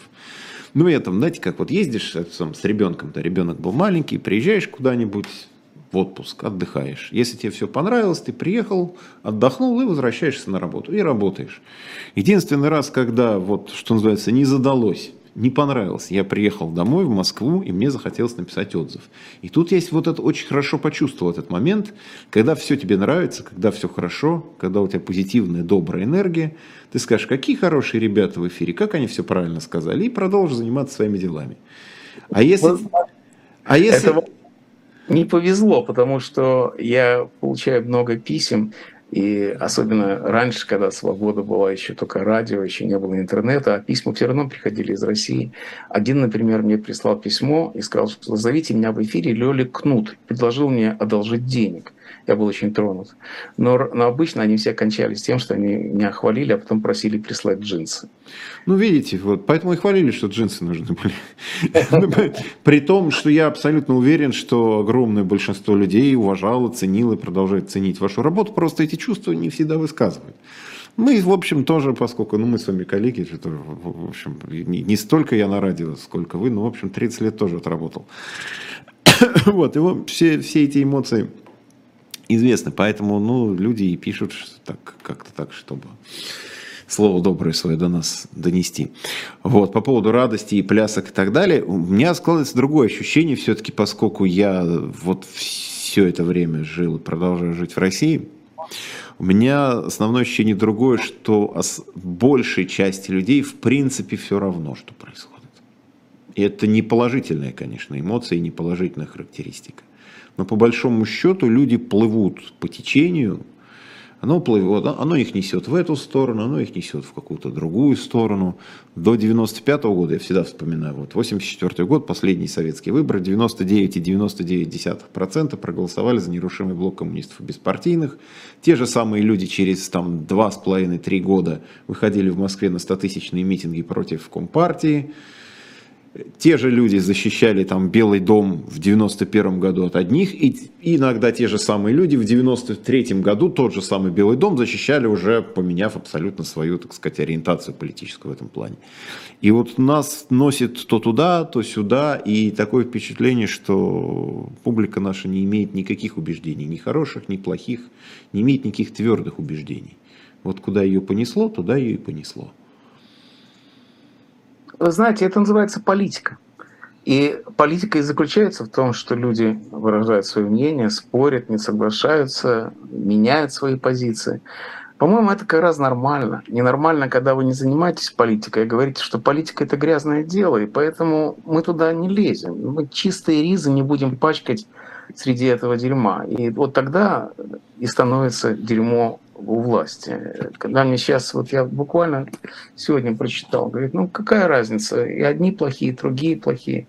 Ну, я там, знаете, как вот ездишь с ребенком-то, ребенок был маленький, приезжаешь куда-нибудь, в отпуск, отдыхаешь. Если тебе все понравилось, ты приехал, отдохнул и возвращаешься на работу. И работаешь. Единственный раз, когда, вот, что называется, не задалось, не понравилось. Я приехал домой в Москву, и мне захотелось написать отзыв. И тут я вот это очень хорошо почувствовал этот момент, когда все тебе нравится, когда все хорошо, когда у тебя позитивная, добрая энергия, ты скажешь, какие хорошие ребята в эфире, как они все правильно сказали, и продолжишь заниматься своими делами. А если... А если... Это не повезло, потому что я получаю много писем, и особенно раньше, когда свобода была еще только радио, еще не было интернета, а письма все равно приходили из России. Один, например, мне прислал письмо и сказал, что зовите меня в эфире Лёли Кнут. Предложил мне одолжить денег. Я был очень тронут. Но, но обычно они все кончались тем, что они меня хвалили, а потом просили прислать джинсы. Ну, видите, вот поэтому и хвалили, что джинсы нужны были. При том, что я абсолютно уверен, что огромное большинство людей уважало, ценило и продолжает ценить вашу работу, просто эти чувства не всегда высказывают. Мы, в общем, тоже, поскольку ну, мы с вами коллеги, это, в общем, не, не столько я на радио, сколько вы, но, в общем, 30 лет тоже отработал. вот, и все, все эти эмоции известны, поэтому, ну, люди и пишут так, как-то так, чтобы слово доброе свое до нас донести. Вот, по поводу радости и плясок и так далее, у меня складывается другое ощущение все-таки, поскольку я вот все это время жил и продолжаю жить в России, у меня основное ощущение другое, что большей части людей в принципе все равно, что происходит. И это не положительная, конечно, эмоция и не положительная характеристика. Но по большому счету люди плывут по течению, оно плывет, оно их несет в эту сторону, оно их несет в какую-то другую сторону. До 95 -го года, я всегда вспоминаю, вот 84 год, последний советский выбор, 99,99% проголосовали за нерушимый блок коммунистов и беспартийных. Те же самые люди через там 2,5-3 года выходили в Москве на 100-тысячные митинги против Компартии те же люди защищали там Белый дом в 91 году от одних, и иногда те же самые люди в 93 году тот же самый Белый дом защищали уже, поменяв абсолютно свою, так сказать, ориентацию политическую в этом плане. И вот нас носит то туда, то сюда, и такое впечатление, что публика наша не имеет никаких убеждений, ни хороших, ни плохих, не имеет никаких твердых убеждений. Вот куда ее понесло, туда ее и понесло. Вы знаете, это называется политика. И политика и заключается в том, что люди выражают свое мнение, спорят, не соглашаются, меняют свои позиции. По-моему, это как раз нормально. Ненормально, когда вы не занимаетесь политикой, и говорите, что политика это грязное дело, и поэтому мы туда не лезем. Мы чистые ризы не будем пачкать среди этого дерьма. И вот тогда и становится дерьмо у власти. Когда мне сейчас, вот я буквально сегодня прочитал, говорит, ну какая разница, и одни плохие, и другие плохие.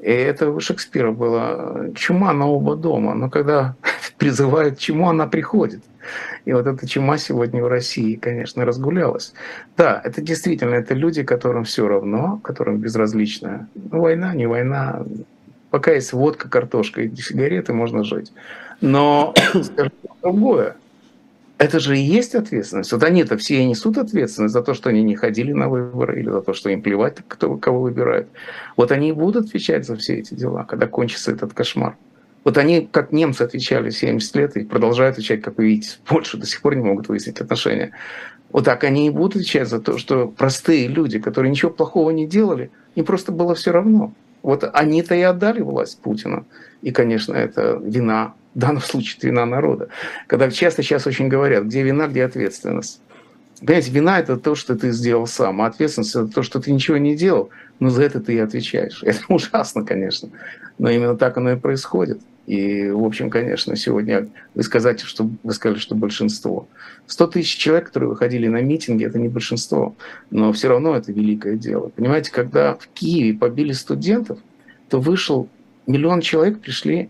И это у Шекспира было чума на оба дома. Но когда призывают чему, она приходит. И вот эта чума сегодня в России, конечно, разгулялась. Да, это действительно, это люди, которым все равно, которым безразлично. Ну, война, не война. Пока есть водка, картошка и сигареты, можно жить. Но скажу другое это же и есть ответственность. Вот они-то все несут ответственность за то, что они не ходили на выборы или за то, что им плевать, кто кого выбирает. Вот они и будут отвечать за все эти дела, когда кончится этот кошмар. Вот они, как немцы, отвечали 70 лет и продолжают отвечать, как вы видите, больше до сих пор не могут выяснить отношения. Вот так они и будут отвечать за то, что простые люди, которые ничего плохого не делали, им просто было все равно. Вот они-то и отдали власть Путину. И, конечно, это вина, в данном случае это вина народа. Когда часто сейчас очень говорят, где вина, где ответственность. Понимаете, вина – это то, что ты сделал сам, а ответственность – это то, что ты ничего не делал, но за это ты и отвечаешь. Это ужасно, конечно, но именно так оно и происходит. И, в общем, конечно, сегодня вы сказали, что, вы сказали, что большинство. 100 тысяч человек, которые выходили на митинги, это не большинство, но все равно это великое дело. Понимаете, когда в Киеве побили студентов, то вышел миллион человек, пришли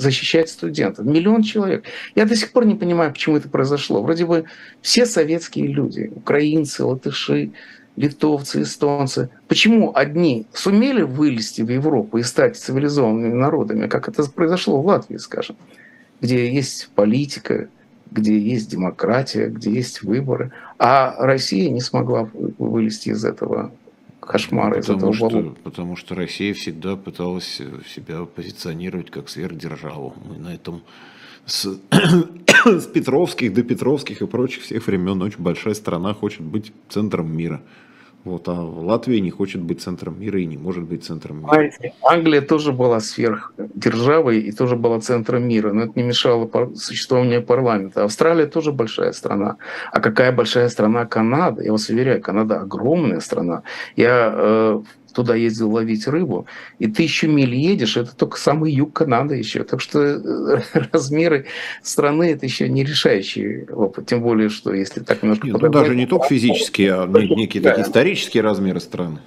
защищать студентов. Миллион человек. Я до сих пор не понимаю, почему это произошло. Вроде бы все советские люди, украинцы, латыши, литовцы, эстонцы. Почему одни сумели вылезти в Европу и стать цивилизованными народами, как это произошло в Латвии, скажем, где есть политика, где есть демократия, где есть выборы, а Россия не смогла вылезти из этого потому из этого что, Потому что Россия всегда пыталась себя позиционировать как сверхдержаву. Мы на этом с, с Петровских до Петровских и прочих всех времен очень большая страна хочет быть центром мира. Вот, а Латвия не хочет быть центром мира и не может быть центром мира. Англия тоже была сверхдержавой и тоже была центром мира, но это не мешало существованию парламента. Австралия тоже большая страна. А какая большая страна Канада? Я вас уверяю, Канада огромная страна. Я э, туда ездил ловить рыбу, и тысячу миль едешь, это только самый юг Канады еще. Так что э, размеры страны это еще не решающий опыт. Тем более, что если так немножко... Нет, ну, даже не только физические, а некие такие исторические размеры страны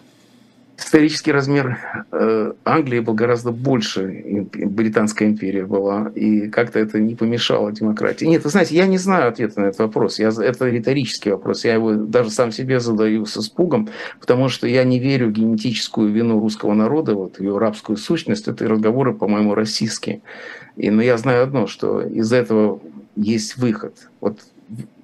исторический размер э, Англии был гораздо больше, британская империя была, и как-то это не помешало демократии. Нет, вы знаете, я не знаю ответа на этот вопрос. Я, это риторический вопрос. Я его даже сам себе задаю с испугом, потому что я не верю в генетическую вину русского народа, вот ее рабскую сущность. Это разговоры, по-моему, российские. И, но я знаю одно, что из этого есть выход. Вот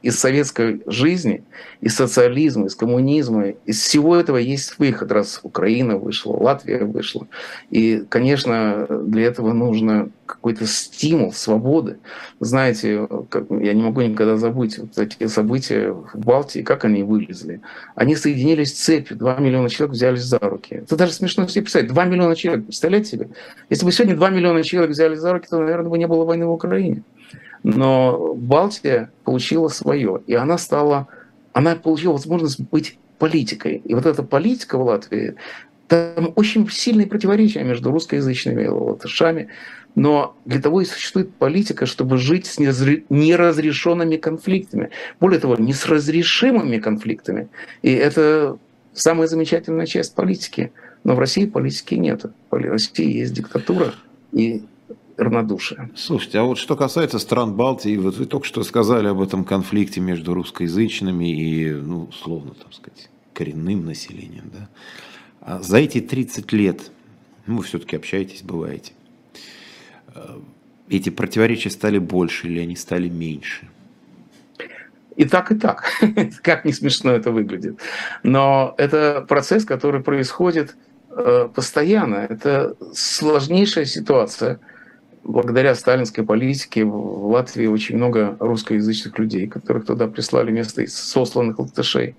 из советской жизни, из социализма, из коммунизма, из всего этого есть выход, раз Украина вышла, Латвия вышла. И, конечно, для этого нужно какой-то стимул свободы. Знаете, я не могу никогда забыть вот эти события в Балтии, как они вылезли. Они соединились цепью, 2 миллиона человек взялись за руки. Это даже смешно себе представить. 2 миллиона человек, представляете себе? Если бы сегодня 2 миллиона человек взялись за руки, то, наверное, бы не было войны в Украине. Но Балтия получила свое, и она стала, она получила возможность быть политикой. И вот эта политика в Латвии, там очень сильные противоречия между русскоязычными латышами, но для того и существует политика, чтобы жить с неразрешенными конфликтами. Более того, не с разрешимыми конфликтами. И это самая замечательная часть политики. Но в России политики нет. В России есть диктатура, и равнодушие. Слушайте, а вот что касается стран Балтии, вот вы только что сказали об этом конфликте между русскоязычными и, ну, условно, так сказать, коренным населением, да? А за эти 30 лет, ну, вы все-таки общаетесь, бываете, э, эти противоречия стали больше или они стали меньше? И так, и так. как не смешно это выглядит. Но это процесс, который происходит э, постоянно. Это сложнейшая ситуация – благодаря сталинской политике в Латвии очень много русскоязычных людей, которых туда прислали вместо сосланных латышей.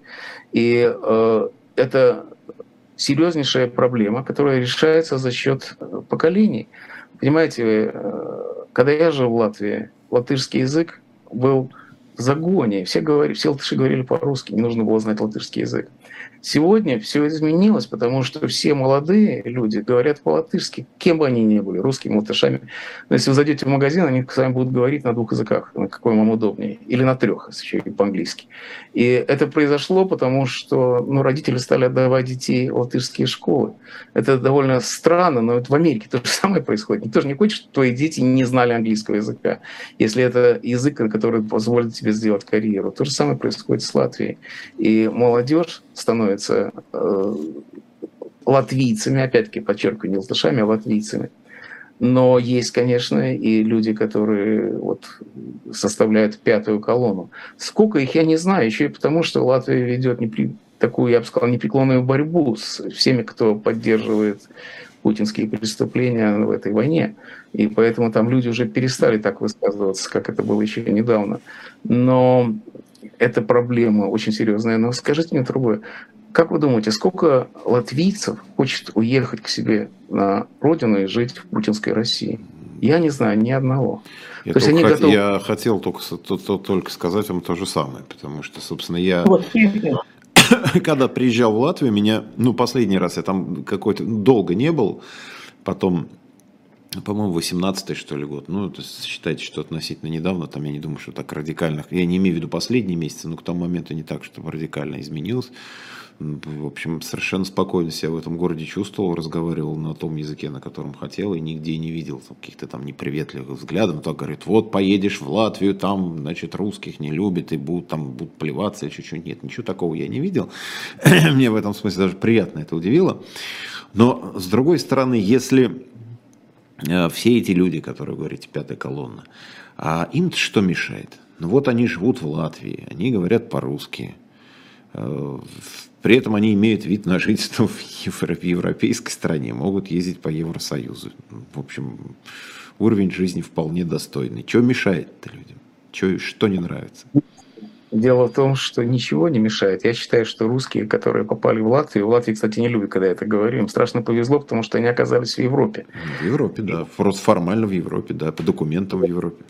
И э, это серьезнейшая проблема, которая решается за счет э, поколений. Понимаете, э, когда я жил в Латвии, латышский язык был в загоне. Все, говорили, все латыши говорили по-русски, не нужно было знать латышский язык. Сегодня все изменилось, потому что все молодые люди говорят по-латышски, кем бы они ни были, русскими, латышами. Но если вы зайдете в магазин, они с вами будут говорить на двух языках, на какой вам удобнее, или на трех, если еще и по-английски. И это произошло, потому что ну, родители стали отдавать детей в латышские школы. Это довольно странно, но это в Америке то же самое происходит. Никто же не хочет, чтобы твои дети не знали английского языка, если это язык, который позволит тебе сделать карьеру. То же самое происходит с Латвией. И молодежь становятся э, латвийцами, опять-таки подчеркиваю, не латышами, а латвийцами. Но есть, конечно, и люди, которые вот составляют пятую колонну. Сколько их, я не знаю, еще и потому, что Латвия ведет непри... такую, я бы сказал, непреклонную борьбу с всеми, кто поддерживает путинские преступления в этой войне. И поэтому там люди уже перестали так высказываться, как это было еще недавно. Но эта проблема очень серьезная. Но скажите мне другое. Как вы думаете, сколько латвийцев хочет уехать к себе на родину и жить в путинской России? Я не знаю ни одного. Я, То только, хот... готовы... я хотел только, то, то, только сказать вам то же самое, потому что, собственно, я... Вот, когда приезжал в Латвию, меня, ну, последний раз я там какой-то, долго не был, потом, по-моему, 18-й, что ли, год, ну, то есть, считайте, что относительно недавно, там, я не думаю, что так радикально, я не имею в виду последние месяцы, но к тому моменту не так, чтобы радикально изменилось, в общем, совершенно спокойно себя в этом городе чувствовал, разговаривал на том языке, на котором хотел, и нигде не видел каких-то там неприветливых взглядов. Так говорит, вот поедешь в Латвию, там, значит, русских не любят, и будут там будут плеваться или чуть-чуть. Нет, ничего такого я не видел. Мне в этом смысле даже приятно это удивило. Но, с другой стороны, если все эти люди, которые говорите, пятая колонна, а им что мешает? Ну вот они живут в Латвии, они говорят по-русски, э, при этом они имеют вид на жительство в европейской стране, могут ездить по Евросоюзу. В общем, уровень жизни вполне достойный. Что мешает-то людям? Что, что не нравится? Дело в том, что ничего не мешает. Я считаю, что русские, которые попали в Латвию, в Латвии, кстати, не любят, когда я это говорю, им страшно повезло, потому что они оказались в Европе. В Европе, да. Просто формально в Европе, да, по документам в Европе.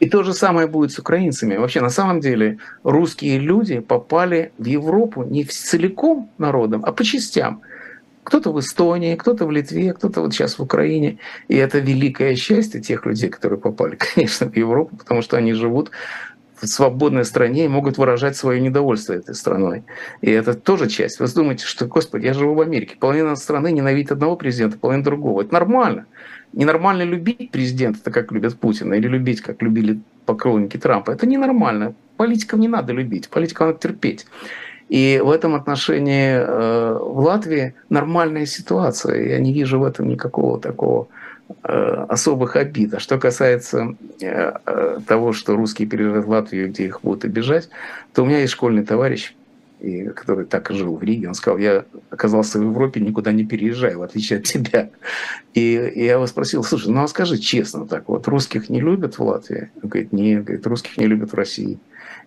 И то же самое будет с украинцами. Вообще, на самом деле, русские люди попали в Европу не целиком народом, а по частям. Кто-то в Эстонии, кто-то в Литве, кто-то вот сейчас в Украине. И это великое счастье тех людей, которые попали, конечно, в Европу, потому что они живут в свободной стране и могут выражать свое недовольство этой страной. И это тоже часть. Вы думаете, что, господи, я живу в Америке, половина страны ненавидит одного президента, половина другого. Это нормально. Ненормально любить президента, так как любят Путина, или любить, как любили поклонники Трампа. Это ненормально. Политиков не надо любить, политиков надо терпеть. И в этом отношении э, в Латвии нормальная ситуация. Я не вижу в этом никакого такого э, особых обид. А что касается э, того, что русские переезжают в Латвию, где их будут обижать, то у меня есть школьный товарищ, и, который так жил в Риге, он сказал, я оказался в Европе, никуда не переезжаю, в отличие от тебя. И, и я его спросил, слушай, ну а скажи честно так, вот русских не любят в Латвии? Он говорит, нет, говорит, русских не любят в России.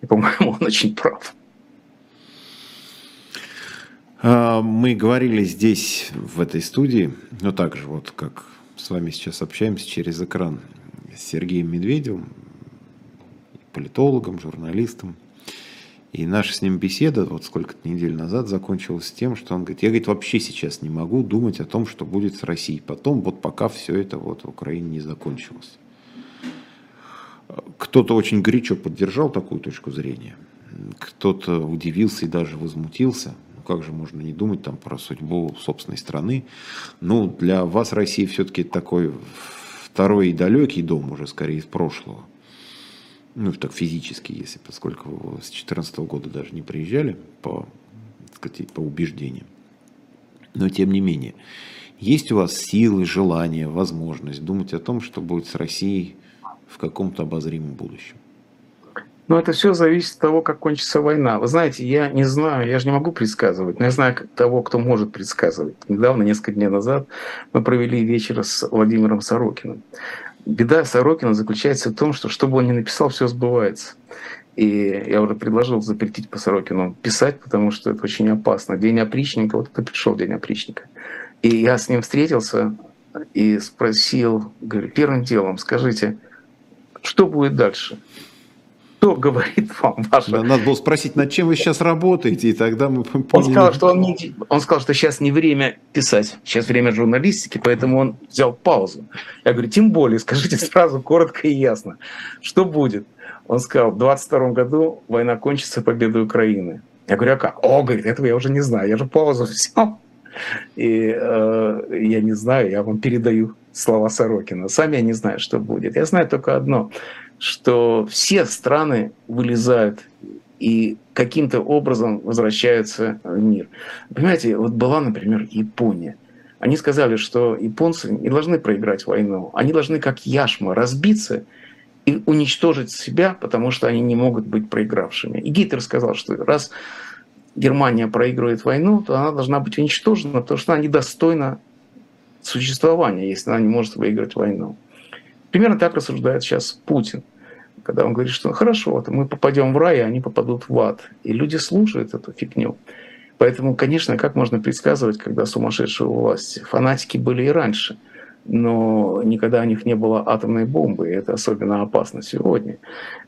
И, по-моему, он очень прав. А, мы говорили здесь, в этой студии, но также вот как с вами сейчас общаемся через экран, с Сергеем Медведевым, политологом, журналистом, и наша с ним беседа, вот сколько-то недель назад, закончилась тем, что он говорит, я говорит, вообще сейчас не могу думать о том, что будет с Россией потом, вот пока все это вот в Украине не закончилось. Кто-то очень горячо поддержал такую точку зрения, кто-то удивился и даже возмутился. Как же можно не думать там про судьбу собственной страны? Ну, для вас Россия все-таки такой второй и далекий дом уже скорее из прошлого – ну, так физически, если, поскольку с 2014 года даже не приезжали по, сказать, по убеждениям. Но тем не менее, есть у вас силы, желание, возможность думать о том, что будет с Россией в каком-то обозримом будущем? Но это все зависит от того, как кончится война. Вы знаете, я не знаю, я же не могу предсказывать, но я знаю того, кто может предсказывать. Недавно, несколько дней назад, мы провели вечер с Владимиром Сорокиным беда Сорокина заключается в том, что что бы он ни написал, все сбывается. И я уже предложил запретить по Сорокину писать, потому что это очень опасно. День опричника, вот это пришел день опричника. И я с ним встретился и спросил, говорю, первым делом скажите, что будет дальше? Кто говорит вам ваше... Да, надо было спросить, над чем вы сейчас работаете, и тогда мы поняли. Он сказал, что он, не, он сказал, что сейчас не время писать, сейчас время журналистики, поэтому он взял паузу. Я говорю, тем более, скажите сразу, коротко и ясно, что будет? Он сказал, в 22 году война кончится победой Украины. Я говорю, а как? О, говорит, этого я уже не знаю, я же паузу взял. И э, я не знаю, я вам передаю слова Сорокина. Сам я не знаю, что будет. Я знаю только одно – что все страны вылезают и каким-то образом возвращаются в мир. Понимаете, вот была, например, Япония. Они сказали, что японцы не должны проиграть войну. Они должны, как яшма, разбиться и уничтожить себя, потому что они не могут быть проигравшими. И Гитлер сказал, что раз Германия проигрывает войну, то она должна быть уничтожена, потому что она недостойна существования, если она не может выиграть войну. Примерно так рассуждает сейчас Путин, когда он говорит, что хорошо, вот мы попадем в рай, а они попадут в ад. И люди слушают эту фигню. Поэтому, конечно, как можно предсказывать, когда сумасшедшая власть? Фанатики были и раньше, но никогда у них не было атомной бомбы, и это особенно опасно сегодня.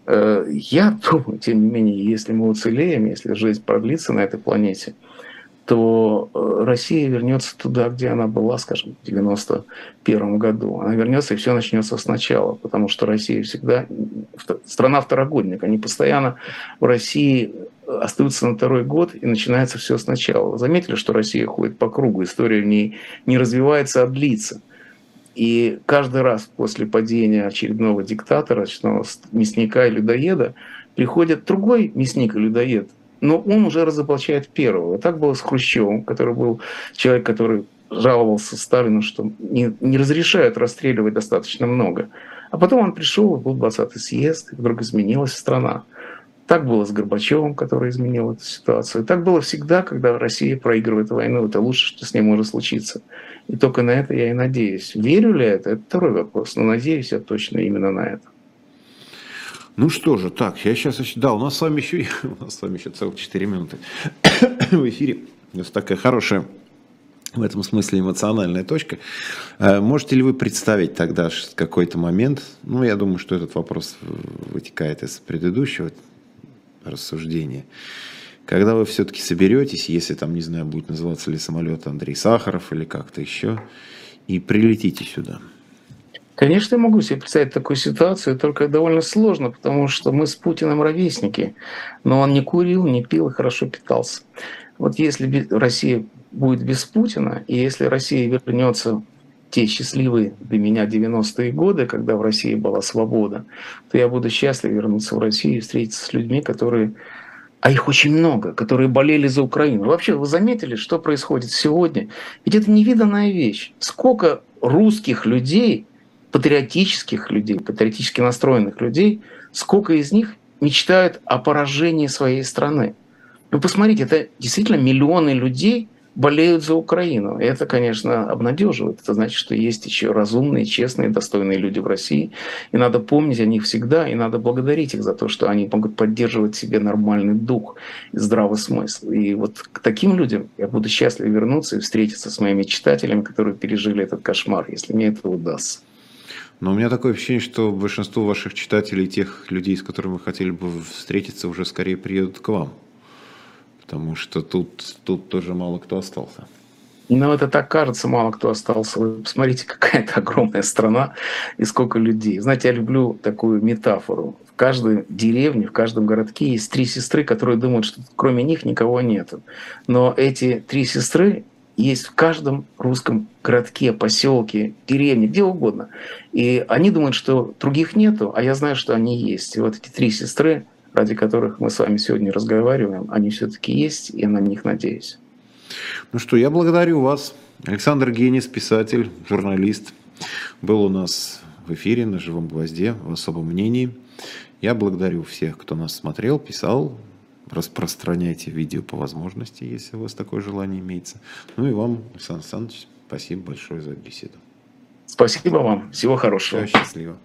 Э, я думаю, тем не менее, если мы уцелеем, если жизнь продлится на этой планете – то э, Россия вернется туда, где она была, скажем, в 91 году. Она вернется, и все начнется сначала, потому что Россия всегда страна второгодник. Они постоянно в России остаются на второй год, и начинается все сначала. Заметили, что Россия ходит по кругу, история в ней не развивается, а длится. И каждый раз после падения очередного диктатора, очередного мясника и людоеда, приходит другой мясник и людоед, но он уже разоблачает первого. Так было с Хрущевым, который был человек, который жаловался Сталину, что не, не разрешают расстреливать достаточно много. А потом он пришел, был 20-й съезд, и вдруг изменилась страна. Так было с Горбачевым, который изменил эту ситуацию. Так было всегда, когда Россия проигрывает войну. Это лучше, что с ней может случиться. И только на это я и надеюсь. Верю ли это? Это второй вопрос. Но надеюсь я точно именно на это. Ну что же, так, я сейчас... Да, у нас с вами еще, у нас с вами еще целых 4 минуты в эфире. Это такая хорошая в этом смысле эмоциональная точка. Э, можете ли вы представить тогда какой-то момент, ну, я думаю, что этот вопрос вытекает из предыдущего рассуждения, когда вы все-таки соберетесь, если там, не знаю, будет называться ли самолет Андрей Сахаров или как-то еще, и прилетите сюда – Конечно, я могу себе представить такую ситуацию, только довольно сложно, потому что мы с Путиным ровесники, но он не курил, не пил и хорошо питался. Вот если Россия будет без Путина, и если Россия вернется те счастливые для меня 90-е годы, когда в России была свобода, то я буду счастлив вернуться в Россию и встретиться с людьми, которые а их очень много, которые болели за Украину. Вообще, вы заметили, что происходит сегодня? Ведь это невиданная вещь. Сколько русских людей патриотических людей, патриотически настроенных людей, сколько из них мечтают о поражении своей страны. Вы посмотрите, это действительно миллионы людей болеют за Украину. И это, конечно, обнадеживает. Это значит, что есть еще разумные, честные, достойные люди в России. И надо помнить о них всегда, и надо благодарить их за то, что они могут поддерживать себе нормальный дух здравый смысл. И вот к таким людям я буду счастлив вернуться и встретиться с моими читателями, которые пережили этот кошмар, если мне это удастся. Но у меня такое ощущение, что большинство ваших читателей, тех людей, с которыми вы хотели бы встретиться, уже скорее приедут к вам. Потому что тут, тут тоже мало кто остался. Ну, это так кажется, мало кто остался. Вы посмотрите, какая это огромная страна и сколько людей. Знаете, я люблю такую метафору. В каждой деревне, в каждом городке есть три сестры, которые думают, что кроме них никого нет. Но эти три сестры есть в каждом русском городке, поселке, деревне, где угодно. И они думают, что других нету, а я знаю, что они есть. И вот эти три сестры, ради которых мы с вами сегодня разговариваем, они все-таки есть, и я на них надеюсь. Ну что, я благодарю вас. Александр Генис, писатель, журналист, был у нас в эфире на «Живом гвозде» в особом мнении. Я благодарю всех, кто нас смотрел, писал, распространяйте видео по возможности, если у вас такое желание имеется. Ну и вам, Александр Александрович, спасибо большое за беседу. Спасибо вам. Всего хорошего. Все, счастливо.